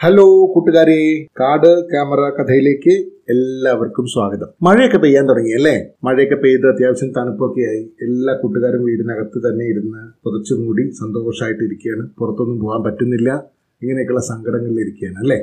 Hello കൂട്ടുകാരെ. കാട് camera കഥയിലേക്ക് എല്ലാവർക്കും സ്വാഗതം. മഴയൊക്കെ പെയ്യാൻ തുടങ്ങി അല്ലേ? മഴയൊക്കെ പെയ്ത് അത്യാവശ്യം തണുപ്പൊക്കെ ആയി. എല്ലാ കൂട്ടുകാരും വീടിനകത്ത് തന്നെ ഇരുന്ന് പുതച്ചു മൂടി സന്തോഷമായിട്ട് ഇരിക്കുകയാണ്. പുറത്തൊന്നും പോകാൻ പറ്റുന്നില്ല. ഇങ്ങനെയൊക്കെയുള്ള സങ്കടങ്ങളിൽ ഇരിക്കുകയാണ് അല്ലേ?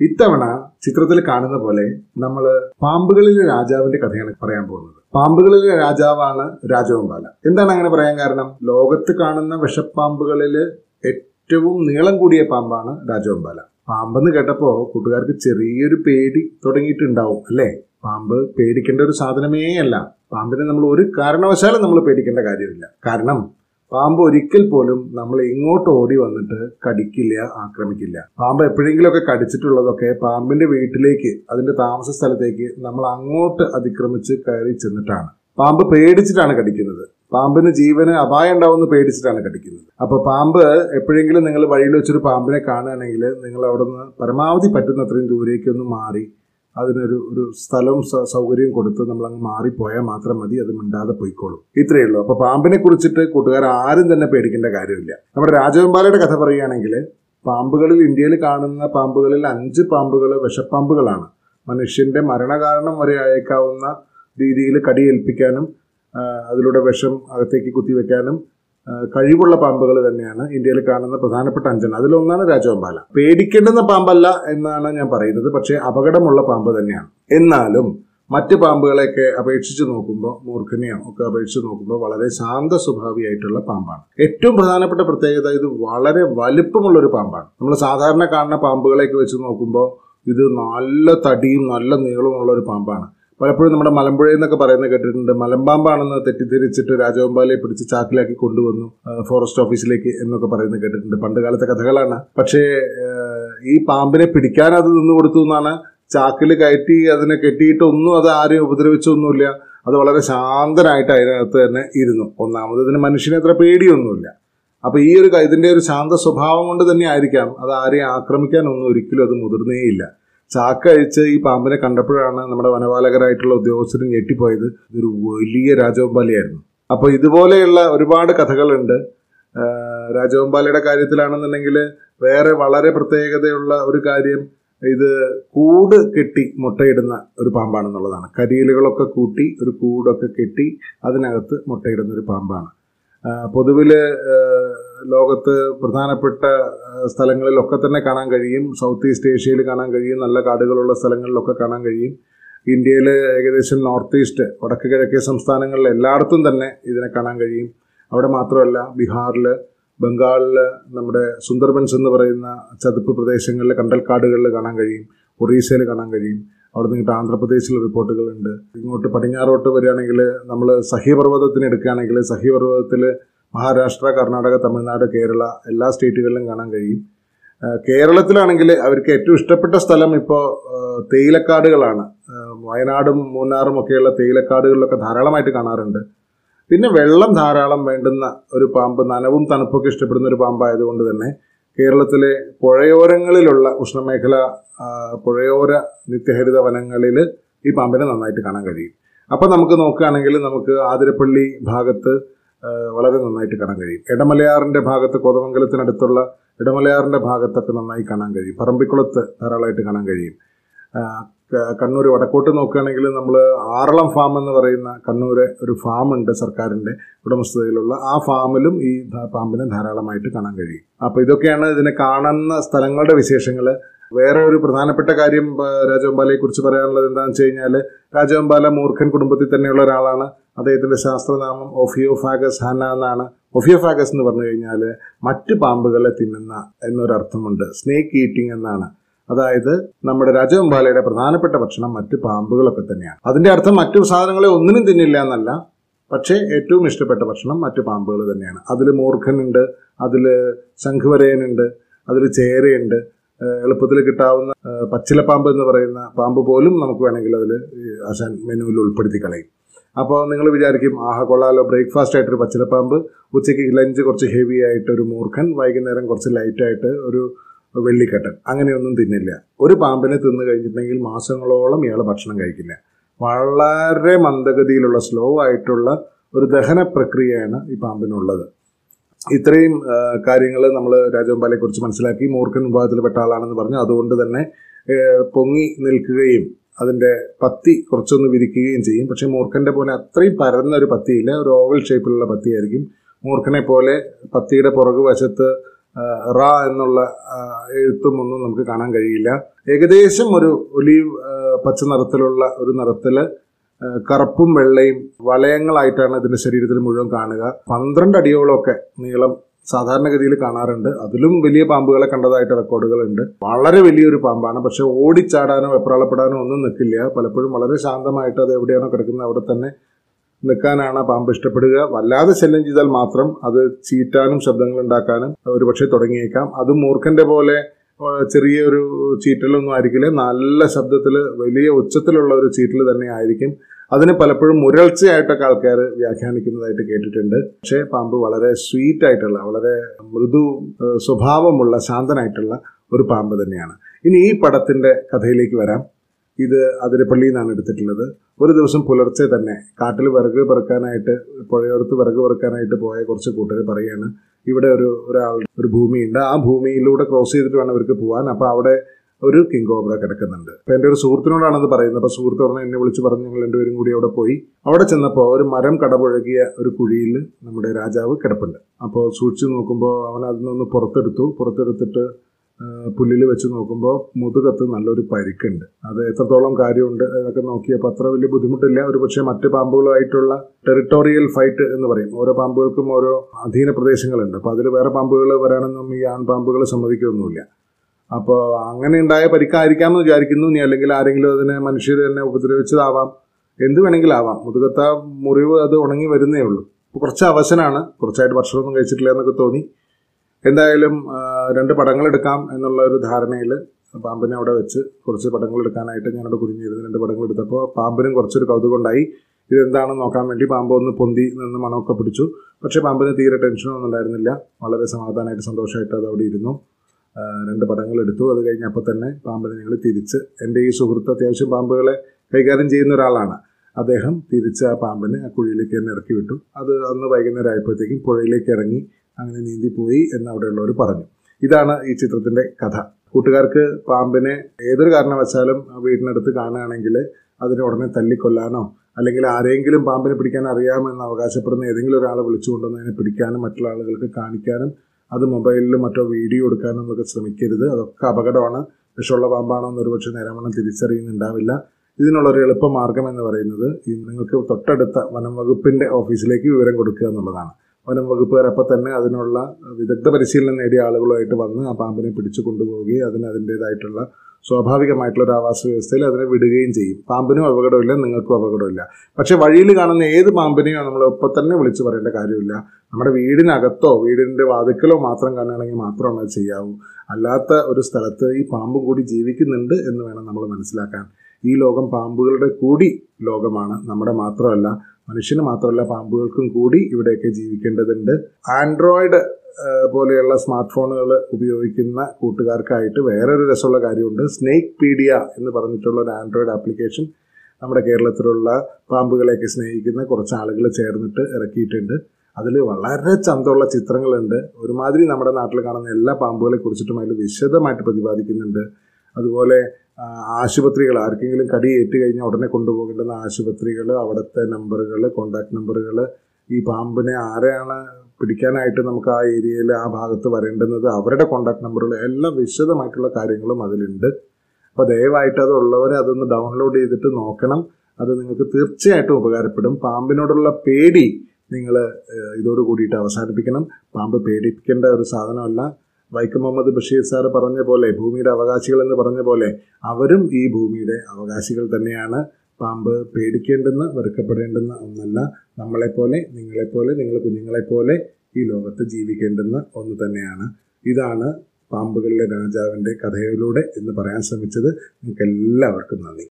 ഇത്തവണ ചിത്രത്തിൽ കാണുന്ന പോലെ നമ്മൾ പാമ്പുകളിലെ രാജാവിന്റെ കഥയാണ് പറയാൻ പോകുന്നത്. പാമ്പുകളിലെ രാജാവാണ് രാജവമ്പാല. എന്താണ് അങ്ങനെ പറയാൻ കാരണം? ലോകത്ത് കാണുന്ന വിഷപ്പാമ്പുകളിൽ ഏറ്റവും നീളം കൂടിയ പാമ്പാണ് രാജവമ്പാല. പാമ്പെന്ന് കേട്ടപ്പോ കൂട്ടുകാർക്ക് ചെറിയൊരു പേടി തുടങ്ങിയിട്ടുണ്ടാവും അല്ലേ? പാമ്പ് പേടിക്കേണ്ട ഒരു സാധനമേ അല്ല. പാമ്പിനെ നമ്മൾ ഒരു കാരണവശാലും നമ്മൾ പേടിക്കേണ്ട കാര്യമില്ല. കാരണം പാമ്പ് ഒരിക്കൽ പോലും നമ്മൾ ഇങ്ങോട്ട് ഓടി വന്നിട്ട് കടിക്കില്ല ആക്രമിക്കില്ല. പാമ്പ് എപ്പോഴെങ്കിലുമൊക്കെ കടിച്ചിട്ടുള്ളതൊക്കെ പാമ്പിന്റെ വീട്ടിലേക്ക് അതിന്റെ താമസ സ്ഥലത്തേക്ക് നമ്മൾ അങ്ങോട്ട് അതിക്രമിച്ച് കയറി ചെന്നിട്ടാണ്. പാമ്പ് പേടിച്ചിട്ടാണ് കടിക്കുന്നത്. പാമ്പിന് ജീവന് അപായം ഉണ്ടാവുമെന്ന് പേടിച്ചിട്ടാണ് കടിക്കുന്നത്. അപ്പോൾ പാമ്പ് എപ്പോഴെങ്കിലും നിങ്ങൾ വഴിയിൽ വെച്ചൊരു പാമ്പിനെ കാണുകയാണെങ്കിൽ നിങ്ങൾ അവിടെ നിന്ന് പരമാവധി പറ്റുന്ന അത്രയും ദൂരേക്ക് ഒന്ന് മാറി അതിനൊരു ഒരു സ്ഥലവും സൗകര്യവും കൊടുത്ത് നമ്മൾ അങ്ങ് മാറിപ്പോയാൽ മാത്രം മതി അത് മിണ്ടാതെ പോയിക്കോളും. ഇത്രയേ ഉള്ളൂ. അപ്പോൾ പാമ്പിനെ കുറിച്ചിട്ട് കൂട്ടുകാർ ആരും തന്നെ പേടിക്കേണ്ട കാര്യമില്ല. നമ്മുടെ രാജവെമ്പാലയുടെ കഥ പറയുകയാണെങ്കിൽ പാമ്പുകളിൽ ഇന്ത്യയിൽ കാണുന്ന പാമ്പുകളിൽ അഞ്ച് പാമ്പുകൾ വിഷപ്പാമ്പുകളാണ്. മനുഷ്യന്റെ മരണകാരണം വരെ അയക്കാവുന്ന രീതിയിൽ കടിയേൽപ്പിക്കാനും അതിലൂടെ വിഷം അകത്തേക്ക് കുത്തിവെക്കാനും കഴിവുള്ള പാമ്പുകൾ തന്നെയാണ് ഇന്ത്യയിൽ കാണുന്ന പ്രധാനപ്പെട്ട അഞ്ചെണ്ണം. അതിലൊന്നാണ് രാജവമ്പാല. പേടിക്കേണ്ടുന്ന പാമ്പല്ല എന്നാണ് ഞാൻ പറയുന്നത്. പക്ഷേ അപകടമുള്ള പാമ്പ് തന്നെയാണ്. എന്നാലും മറ്റ് പാമ്പുകളെയൊക്കെ അപേക്ഷിച്ച് നോക്കുമ്പോൾ മൂർഖനെയോ ഒക്കെ അപേക്ഷിച്ച് നോക്കുമ്പോൾ വളരെ ശാന്ത സ്വഭാവിയായിട്ടുള്ള പാമ്പാണ്. ഏറ്റവും പ്രധാനപ്പെട്ട പ്രത്യേകത ഇത് വളരെ വലുപ്പമുള്ള ഒരു പാമ്പാണ്. നമ്മൾ സാധാരണ കാണുന്ന പാമ്പുകളെയൊക്കെ വെച്ച് നോക്കുമ്പോൾ ഇത് നല്ല തടിയും നല്ല നീളമുള്ള ഒരു പാമ്പാണ്. പലപ്പോഴും നമ്മുടെ മലമ്പുഴ എന്നൊക്കെ പറയുന്നത് കേട്ടിട്ടുണ്ട്. മലമ്പാമ്പാണെന്ന് തെറ്റിദ്ധരിച്ചിട്ട് രാജവമ്പാലയെ പിടിച്ച് ചാക്കിലാക്കി കൊണ്ടുവന്നു ഫോറസ്റ്റ് ഓഫീസിലേക്ക് എന്നൊക്കെ പറയുന്നത് കേട്ടിട്ടുണ്ട്. പണ്ട് കാലത്തെ കഥകളാണ്. പക്ഷേ ഈ പാമ്പിനെ പിടിക്കാൻ അത് നിന്ന് കൊടുത്തു എന്നാണ് ചാക്കിൽ കയറ്റി അതിനെ കെട്ടിയിട്ടൊന്നും അത് ആരെയും ഉപദ്രവിച്ചൊന്നുമില്ല. അത് വളരെ ശാന്തനായിട്ട് അതിനകത്ത് തന്നെ ഇരുന്നു. ഒന്നാമത് ഇതിന് മനുഷ്യനെ അത്ര പേടിയൊന്നുമില്ല. അപ്പൊ ഈ ഒരു ഇതിന്റെ ഒരു ശാന്ത സ്വഭാവം കൊണ്ട് തന്നെ ആയിരിക്കാം അത് ആരെയും ആക്രമിക്കാനൊന്നും ഒരിക്കലും അത് മുതിർന്നേയില്ല. ചാക്കഴിച്ച് ഈ പാമ്പിനെ കണ്ടപ്പോഴാണ് നമ്മുടെ വനപാലകരായിട്ടുള്ള ഉദ്യോഗസ്ഥർ ഞെട്ടിപ്പോയത്. ഇതൊരു വലിയ രാജവമ്പാലയായിരുന്നു. അപ്പോൾ ഇതുപോലെയുള്ള ഒരുപാട് കഥകളുണ്ട്. രാജവമ്പാലയുടെ കാര്യത്തിലാണെന്നുണ്ടെങ്കിൽ വേറെ വളരെ പ്രത്യേകതയുള്ള ഒരു കാര്യം ഇത് കൂട് കെട്ടി മുട്ടയിടുന്ന ഒരു പാമ്പാണെന്നുള്ളതാണ്. കരിയിലുകളൊക്കെ കൂട്ടി ഒരു കൂടൊക്കെ കെട്ടി അതിനകത്ത് മുട്ടയിടുന്ന ഒരു പാമ്പാണ്. പൊതുവിൽ ലോകത്ത് പ്രധാനപ്പെട്ട സ്ഥലങ്ങളിലൊക്കെ തന്നെ കാണാൻ കഴിയും. സൗത്ത് ഈസ്റ്റ് ഏഷ്യയിൽ കാണാൻ കഴിയും. നല്ല കാടുകളുള്ള സ്ഥലങ്ങളിലൊക്കെ കാണാൻ കഴിയും. ഇന്ത്യയിൽ ഏകദേശം നോർത്ത് ഈസ്റ്റ് വടക്ക് കിഴക്കേ സംസ്ഥാനങ്ങളിൽ എല്ലായിടത്തും തന്നെ ഇതിനെ കാണാൻ കഴിയും. അവിടെ മാത്രമല്ല ബീഹാറിൽ ബംഗാളിൽ നമ്മുടെ സുന്ദർബൻസ് എന്ന് പറയുന്ന ചതുപ്പ് പ്രദേശങ്ങളിൽ കണ്ടൽക്കാടുകളിൽ കാണാൻ കഴിയും. ഒറീസയിൽ കാണാൻ കഴിയും. അവിടെ നിന്ന് ആന്ധ്രാപ്രദേശിൽ റിപ്പോർട്ടുകളുണ്ട്. ഇങ്ങോട്ട് പടിഞ്ഞാറോട്ട് വരികയാണെങ്കിൽ നമ്മൾ സഹ്യപർവതത്തിന് എടുക്കുകയാണെങ്കിൽ സഹ്യപർവതത്തിൽ മഹാരാഷ്ട്ര കർണാടക തമിഴ്നാട് കേരള എല്ലാ സ്റ്റേറ്റുകളിലും കാണാൻ കഴിയും. കേരളത്തിലാണെങ്കിൽ അവർക്ക് ഏറ്റവും ഇഷ്ടപ്പെട്ട സ്ഥലം ഇപ്പോൾ തേയിലക്കാടുകളാണ്. വയനാടും മൂന്നാറും ഒക്കെയുള്ള തേയിലക്കാടുകളിലൊക്കെ ധാരാളമായിട്ട് കാണാറുണ്ട്. പിന്നെ വെള്ളം ധാരാളം വേണ്ടുന്ന ഒരു പാമ്പ് നനവും തണുപ്പൊക്കെ ഇഷ്ടപ്പെടുന്ന ഒരു പാമ്പായതുകൊണ്ട് തന്നെ കേരളത്തിലെ പുഴയോരങ്ങളിലുള്ള ഉഷ്ണമേഖല പുഴയോര നിത്യഹരിത വനങ്ങളിൽ ഈ പാമ്പിനെ നന്നായിട്ട് കാണാൻ കഴിയും. അപ്പോൾ നമുക്ക് നോക്കുകയാണെങ്കിൽ നമുക്ക് ആതിരപ്പള്ളി ഭാഗത്ത് വളരെ നന്നായിട്ട് കാണാൻ കഴിയും. ഇടമലയാറിന്റെ ഭാഗത്ത് കോതമംഗലത്തിനടുത്തുള്ള ഇടമലയാറിന്റെ ഭാഗത്തൊക്കെ നന്നായി കാണാൻ കഴിയും. പറമ്പിക്കുളത്ത് ധാരാളമായിട്ട് കാണാൻ കഴിയും. കണ്ണൂർ വടക്കോട്ട് നോക്കുകയാണെങ്കിൽ നമ്മൾ ആറളം ഫാം എന്ന് പറയുന്ന കണ്ണൂര് ഒരു ഫാം ഉണ്ട് സർക്കാരിന്റെ ഉടമസ്ഥതയിലുള്ള. ആ ഫാമിലും ഈ പാമ്പിനെ ധാരാളമായിട്ട് കാണാൻ കഴിയും. അപ്പോൾ ഇതൊക്കെയാണ് ഇതിനെ കാണുന്ന സ്ഥലങ്ങളുടെ വിശേഷങ്ങൾ വേറെ ഒരു പ്രധാനപ്പെട്ട കാര്യം രാജവമ്പാലയെ കുറിച്ച് പറയാനുള്ളത് എന്താണെന്ന് വെച്ച് കഴിഞ്ഞാൽ രാജവമ്പാല മൂർഖൻ കുടുംബത്തിൽ തന്നെയുള്ള ഒരാളാണ്. അദ്ദേഹത്തിന്റെ ശാസ്ത്രനാമം ഒഫിയോഫാഗസ് ഹാന എന്നാണ്. ഒഫിയോഫാഗസ് എന്ന് പറഞ്ഞു കഴിഞ്ഞാൽ മറ്റ് പാമ്പുകളെ തിന്നുന്ന എന്നൊരർത്ഥമുണ്ട്. സ്നേക്ക് ഈറ്റിംഗ് എന്നാണ്. അതായത് നമ്മുടെ രാജവമ്പാലയുടെ പ്രധാനപ്പെട്ട ഭക്ഷണം മറ്റ് പാമ്പുകളൊക്കെ തന്നെയാണ്. അതിന്റെ അർത്ഥം മറ്റു സാധനങ്ങളെ ഒന്നിനും തിന്നില്ല എന്നല്ല. പക്ഷേ ഏറ്റവും ഇഷ്ടപ്പെട്ട ഭക്ഷണം മറ്റ് പാമ്പുകൾ തന്നെയാണ്. അതിൽ മൂർഖനുണ്ട് അതിൽ ശംഖുവരയനുണ്ട് അതിൽ ചേരയുണ്ട് എളുപ്പത്തിൽ കിട്ടാവുന്ന പച്ചിലപ്പാമ്പ് എന്ന് പറയുന്ന പാമ്പ് പോലും നമുക്ക് വേണമെങ്കിൽ അതിൽ ആശാൻ മെനുവിൽ ഉൾപ്പെടുത്തി കളയും. അപ്പോൾ നിങ്ങൾ വിചാരിക്കും ആഹ കൊള്ളാലോ ബ്രേക്ക്ഫാസ്റ്റ് ആയിട്ടൊരു പച്ചിലപ്പാമ്പ് ഉച്ചയ്ക്ക് ലഞ്ച് കുറച്ച് ഹെവി ആയിട്ട് ഒരു മൂർഖൻ വൈകുന്നേരം കുറച്ച് ലൈറ്റായിട്ട് ഒരു വെള്ളിക്കട്ടൻ അങ്ങനെയൊന്നും തിന്നില്ല. ഒരു പാമ്പിനെ തിന്നു കഴിഞ്ഞിട്ടുണ്ടെങ്കിൽ മാസങ്ങളോളം ഇയാൾ ഭക്ഷണം കഴിക്കില്ല. വളരെ മന്ദഗതിയിലുള്ള സ്ലോ ആയിട്ടുള്ള ഒരു ദഹന പ്രക്രിയയാണ് ഈ പാമ്പിനുള്ളത്. ഇത്രയും കാര്യങ്ങൾ നമ്മൾ രാജഗോപാലെ കുറിച്ച് മനസ്സിലാക്കി. മൂർഖൻ വിഭാഗത്തിൽപ്പെട്ട ആളാണെന്ന് പറഞ്ഞു. അതുകൊണ്ട് തന്നെ പൊങ്ങി നിൽക്കുകയും അതിന്റെ പത്തി കുറച്ചൊന്ന് വിരിക്കുകയും ചെയ്യും. പക്ഷേ മൂർഖന്റെ പോലെ അത്രയും പരന്ന ഒരു പത്തിയില്ല. ഒരു ഓവൽ ഷേപ്പിലുള്ള പത്തിയായിരിക്കും. മൂർഖനെ പോലെ പത്തിയുടെ പുറകു വശത്ത് റ എന്നുള്ള എഴുത്തും ഒന്നും നമുക്ക് കാണാൻ കഴിയില്ല. ഏകദേശം ഒരു ഒലീവ് പച്ച നിറത്തിലുള്ള ഒരു നിറത്തിൽ കറുപ്പും വെള്ളയും വലയങ്ങളായിട്ടാണ് ഇതിന്റെ ശരീരത്തിൽ മുഴുവൻ കാണുക. പന്ത്രണ്ട് അടിയോളമൊക്കെ നീളം സാധാരണഗതിയിൽ കാണാറുണ്ട്. അതിലും വലിയ പാമ്പുകളെ കണ്ടതായിട്ട് റെക്കോർഡുകളുണ്ട് വളരെ വലിയൊരു പാമ്പാണ്. പക്ഷെ ഓടിച്ചാടാനോ വെപ്രാളപ്പെടാനോ ഒന്നും നിൽക്കില്ല. പലപ്പോഴും വളരെ ശാന്തമായിട്ട് അത് എവിടെയാണോ കിടക്കുന്നത് അവിടെ തന്നെ നിൽക്കാനാണ് ആ പാമ്പ് ഇഷ്ടപ്പെടുക. വല്ലാതെ ശല്യം ചെയ്താൽ മാത്രം അത് ചീറ്റാനും ശബ്ദങ്ങൾ ഉണ്ടാക്കാനും ഒരുപക്ഷെ തുടങ്ങിയേക്കാം. അത് മൂർഖന്റെ പോലെ ചെറിയൊരു ചീറ്റലൊന്നും ആയിരിക്കില്ല. നല്ല ശബ്ദത്തിൽ വലിയ ഉച്ചത്തിലുള്ള ഒരു ചീറ്റൽ തന്നെ ആയിരിക്കും. അതിന് പലപ്പോഴും മുരൾച്ചയായിട്ടൊക്കെ ആൾക്കാർ വ്യാഖ്യാനിക്കുന്നതായിട്ട് കേട്ടിട്ടുണ്ട്. പക്ഷേ പാമ്പ് വളരെ സ്വീറ്റ് ആയിട്ടുള്ള വളരെ മൃദു സ്വഭാവമുള്ള ശാന്തനായിട്ടുള്ള ഒരു പാമ്പ് തന്നെയാണ്. ഇനി ഈ പടത്തിന്റെ കഥയിലേക്ക് വരാം. ഇത് അതിരപ്പള്ളിയിൽ നിന്നാണ് എടുത്തിട്ടുള്ളത്. ഒരു ദിവസം പുലർച്ചെ തന്നെ കാട്ടിൽ വിറക് പെറുക്കാനായിട്ട് പുഴയോടത്ത് വിറക് പെറുക്കാനായിട്ട് പോയ കുറച്ച് കൂട്ടർ പറയാണ് ഇവിടെ ഒരു ഒരാൾ ഒരു ഭൂമിയുണ്ട്. ആ ഭൂമിയിലൂടെ ക്രോസ് ചെയ്തിട്ട് വേണം ഇവർക്ക് പോകാൻ അപ്പോൾ അവിടെ ഒരു കിങ് കോബ്ര കിടക്കുന്നുണ്ട്. അപ്പം എന്റെ ഒരു സുഹൃത്തിനോടാണ് അത് പറയുന്നത്. അപ്പോൾ സുഹൃത്ത് പറഞ്ഞ് എന്നെ വിളിച്ച് പറഞ്ഞ് ഞങ്ങൾ രണ്ടുപേരും കൂടി അവിടെ പോയി. അവിടെ ചെന്നപ്പോൾ ഒരു മരം കടപുഴകിയ ഒരു കുഴിയിൽ നമ്മുടെ രാജാവ് കിടപ്പുണ്ട്. അപ്പോൾ സൂക്ഷിച്ച് നോക്കുമ്പോൾ അവൻ അതിൽ നിന്ന് പുറത്തെടുത്തു. പുറത്തെടുത്തിട്ട് പുല്ലിൽ വെച്ച് നോക്കുമ്പോൾ മുതുകത്ത് നല്ലൊരു പരിക്കുണ്ട്. അത് എത്രത്തോളം കാര്യമുണ്ട് അതൊക്കെ നോക്കിയപ്പോൾ അത്ര വലിയ ബുദ്ധിമുട്ടില്ല. ഒരു പക്ഷേ മറ്റ് പാമ്പുകളുമായിട്ടുള്ള ടെറിട്ടോറിയൽ ഫൈറ്റ് എന്ന് പറയും. ഓരോ പാമ്പുകൾക്കും ഓരോ അധീന പ്രദേശങ്ങളുണ്ട്. അപ്പോൾ അതിൽ വേറെ പാമ്പുകൾ വരാനൊന്നും ഈ ആൺ ആൺപാമ്പുകൾ സമ്മതിക്കൊന്നുമില്ല. അപ്പോൾ അങ്ങനെ ഉണ്ടായ പരിക്കായിരിക്കാമെന്ന് വിചാരിക്കുന്നു. ഇനി അല്ലെങ്കിൽ ആരെങ്കിലും അതിനെ മനുഷ്യർ തന്നെ ഉപദ്രവിച്ചതാവാം. എന്ത് വേണമെങ്കിലും ആവാം മുതുകത്ത മുറിവ് അത് ഉണങ്ങി വരുന്നേ ഉള്ളൂ. കുറച്ച് അവശനാണ്. കുറച്ചായിട്ട് ഭക്ഷണമൊന്നും കഴിച്ചിട്ടില്ല എന്നൊക്കെ തോന്നി. എന്തായാലും രണ്ട് പടങ്ങൾ എടുക്കാം എന്നുള്ള ഒരു ധാരണയിൽ പാമ്പിനെ അവിടെ വെച്ച് കുറച്ച് പടങ്ങൾ എടുക്കാനായിട്ട് ഞാനവിടെ കുരുങ്ങിയിരുന്നു രണ്ട് പടങ്ങൾ എടുത്തപ്പോൾ പാമ്പിനും കുറച്ചൊരു കൗതുകം ഉണ്ടായി ഇതെന്താണെന്ന് നോക്കാൻ വേണ്ടി പാമ്പ് ഒന്ന് പൊന്തി നിന്ന് മണമൊക്കെ പിടിച്ചു. പക്ഷെ പാമ്പിന് തീരെ ടെൻഷനൊന്നും ഉണ്ടായിരുന്നില്ല. വളരെ സമാധാനമായിട്ട് സന്തോഷമായിട്ട് അത് അവിടെ ഇരുന്നു. രണ്ട് പടങ്ങൾ എടുത്തു. അത് കഴിഞ്ഞപ്പോൾ തന്നെ പാമ്പിനെ ഞങ്ങൾ തിരിച്ച് എന്റെ ഈ സുഹൃത്ത് അത്യാവശ്യം പാമ്പുകളെ കൈകാര്യം ചെയ്യുന്ന ഒരാളാണ്. അദ്ദേഹം തിരിച്ച് ആ പാമ്പിനെ ആ കുഴിയിലേക്ക് തന്നെ ഇറക്കി വിട്ടു. അത് അന്ന് വൈകുന്നേരം ആയപ്പോഴത്തേക്കും പുഴയിലേക്ക് ഇറങ്ങി അങ്ങനെ നീന്തിപ്പോയി എന്ന് അവിടെയുള്ളവർ പറഞ്ഞു. ഇതാണ് ഈ ചിത്രത്തിന്റെ കഥ. കൂട്ടുകാർക്ക് പാമ്പിനെ ഏതൊരു കാരണവശാലും വീടിനടുത്ത് കാണുകയാണെങ്കിൽ അതിനെ ഉടനെ തല്ലിക്കൊല്ലാനോ അല്ലെങ്കിൽ ആരെങ്കിലും പാമ്പിനെ പിടിക്കാൻ അറിയാമെന്ന് അവകാശപ്പെടുന്ന ഏതെങ്കിലും ഒരാളെ വിളിച്ചുകൊണ്ടുവന്ന് അതിനെ പിടിക്കാനും മറ്റുള്ള ആളുകൾക്ക് കാണിക്കാനും അത് മൊബൈലിലും മറ്റോ വീഡിയോ എടുക്കാനും എന്നൊക്കെ ശ്രമിക്കരുത്. അതൊക്കെ അപകടമാണ്. വിഷമുള്ള പാമ്പാണോ എന്ന് ഒരുപക്ഷെ നേരമണം തിരിച്ചറിയുന്നുണ്ടാവില്ല. ഇതിനുള്ള ഒരു എളുപ്പ മാർഗം എന്ന് പറയുന്നത് നിങ്ങൾക്ക് തൊട്ടടുത്ത വനം വകുപ്പിന്റെ ഓഫീസിലേക്ക് വിവരം കൊടുക്കുക എന്നുള്ളതാണ്. വനം വകുപ്പുകാർ തന്നെ അതിനുള്ള വിദഗ്ധ പരിശീലനം നേടിയ ആളുകളുമായിട്ട് വന്ന് ആ പാമ്പിനെ പിടിച്ചു കൊണ്ടുപോവുകയും അതിന് അതിന്റെതായിട്ടുള്ള സ്വാഭാവികമായിട്ടുള്ള ഒരു ആവാസ വ്യവസ്ഥയിൽ അതിനെ വിടുകയും ചെയ്യും. പാമ്പിനും അപകടമില്ല നിങ്ങൾക്കും അപകടമില്ല. പക്ഷേ വഴിയിൽ കാണുന്ന ഏത് പാമ്പിനെയോ നമ്മൾ ഇപ്പം തന്നെ വിളിച്ചു പറയേണ്ട കാര്യമില്ല. നമ്മുടെ വീടിനകത്തോ വീടിന്റെ വാതിക്കലോ മാത്രം കാണുകയാണെങ്കിൽ മാത്രമാണ് അത് ചെയ്യാവൂ. അല്ലാത്ത ഒരു സ്ഥലത്ത് ഈ പാമ്പ് കൂടി ജീവിക്കുന്നുണ്ട് എന്ന് വേണം നമ്മൾ മനസ്സിലാക്കാൻ. ഈ ലോകം പാമ്പുകളുടെ കൂടി ലോകമാണ്. നമ്മുടെ മാത്രമല്ല മനുഷ്യന് മാത്രമല്ല പാമ്പുകൾക്കും കൂടി ഇവിടെയൊക്കെ ജീവിക്കേണ്ടതുണ്ട്. ആൻഡ്രോയിഡ് പോലെയുള്ള സ്മാർട്ട് ഫോണുകൾ ഉപയോഗിക്കുന്ന കൂട്ടുകാർക്കായിട്ട് വേറൊരു രസമുള്ള കാര്യമുണ്ട്. സ്നേക്ക് പീഡിയ എന്ന് പറഞ്ഞിട്ടുള്ള ഒരു ആൻഡ്രോയിഡ് ആപ്ലിക്കേഷൻ നമ്മുടെ കേരളത്തിലുള്ള പാമ്പുകളെയൊക്കെ സ്നേഹിക്കുന്ന കുറച്ച് ആളുകൾ ചേർന്നിട്ട് ഇറക്കിയിട്ടുണ്ട്. അതിൽ വളരെ ചന്തമുള്ള ചിത്രങ്ങളുണ്ട്. ഒരുമാതിരി നമ്മുടെ നാട്ടിൽ കാണുന്ന എല്ലാ പാമ്പുകളെ കുറിച്ചിട്ടും അതിൽ വിശദമായിട്ട് പ്രതിപാദിക്കുന്നുണ്ട്. അതുപോലെ ആശുപത്രികൾ ആർക്കെങ്കിലും കടി ഏറ്റു കഴിഞ്ഞാൽ ഉടനെ കൊണ്ടുപോകേണ്ടുന്ന ആശുപത്രികൾ അവിടുത്തെ നമ്പറുകൾ കോണ്ടാക്ട് നമ്പറുകൾ ഈ പാമ്പിനെ ആരെയാണ് പിടിക്കാനായിട്ട് നമുക്ക് ആ ഏരിയയിൽ ആ ഭാഗത്ത് വരേണ്ടുന്നത് അവരുടെ കോണ്ടാക്ട് നമ്പറുകൾ എല്ലാം വിശദമായിട്ടുള്ള കാര്യങ്ങളും അതിലുണ്ട്. അപ്പോൾ ദയവായിട്ട് അത് ഉള്ളവർ അതൊന്ന് ഡൗൺലോഡ് ചെയ്തിട്ട് നോക്കണം. അത് നിങ്ങൾക്ക് തീർച്ചയായിട്ടും ഉപകാരപ്പെടും. പാമ്പിനോടുള്ള പേടി നിങ്ങൾ ഇതോട് കൂടിയിട്ട് അവസാനിപ്പിക്കണം. പാമ്പ് പേടിപ്പിക്കേണ്ട ഒരു സാധനമല്ല. വൈക്കം മുഹമ്മദ് ബഷീർ സാർ പറഞ്ഞ പോലെ ഭൂമിയുടെ അവകാശികൾ എന്ന് പറഞ്ഞ പോലെ അവരും ഈ ഭൂമിയുടെ അവകാശികൾ തന്നെയാണ്. പാമ്പ് പേടിക്കേണ്ടെന്ന് വെറുക്കപ്പെടേണ്ടെന്ന് ഒന്നല്ല നമ്മളെപ്പോലെ നിങ്ങളെപ്പോലെ നിങ്ങൾ കുഞ്ഞുങ്ങളെപ്പോലെ ഈ ലോകത്ത് ജീവിക്കേണ്ടെന്ന് ഒന്ന് തന്നെയാണ്. ഇതാണ് പാമ്പുകളിലെ രാജാവിന്റെ കഥയിലൂടെ എന്ന് പറയാൻ ശ്രമിച്ചത്. നിങ്ങൾക്ക് എല്ലാവർക്കും നന്ദി.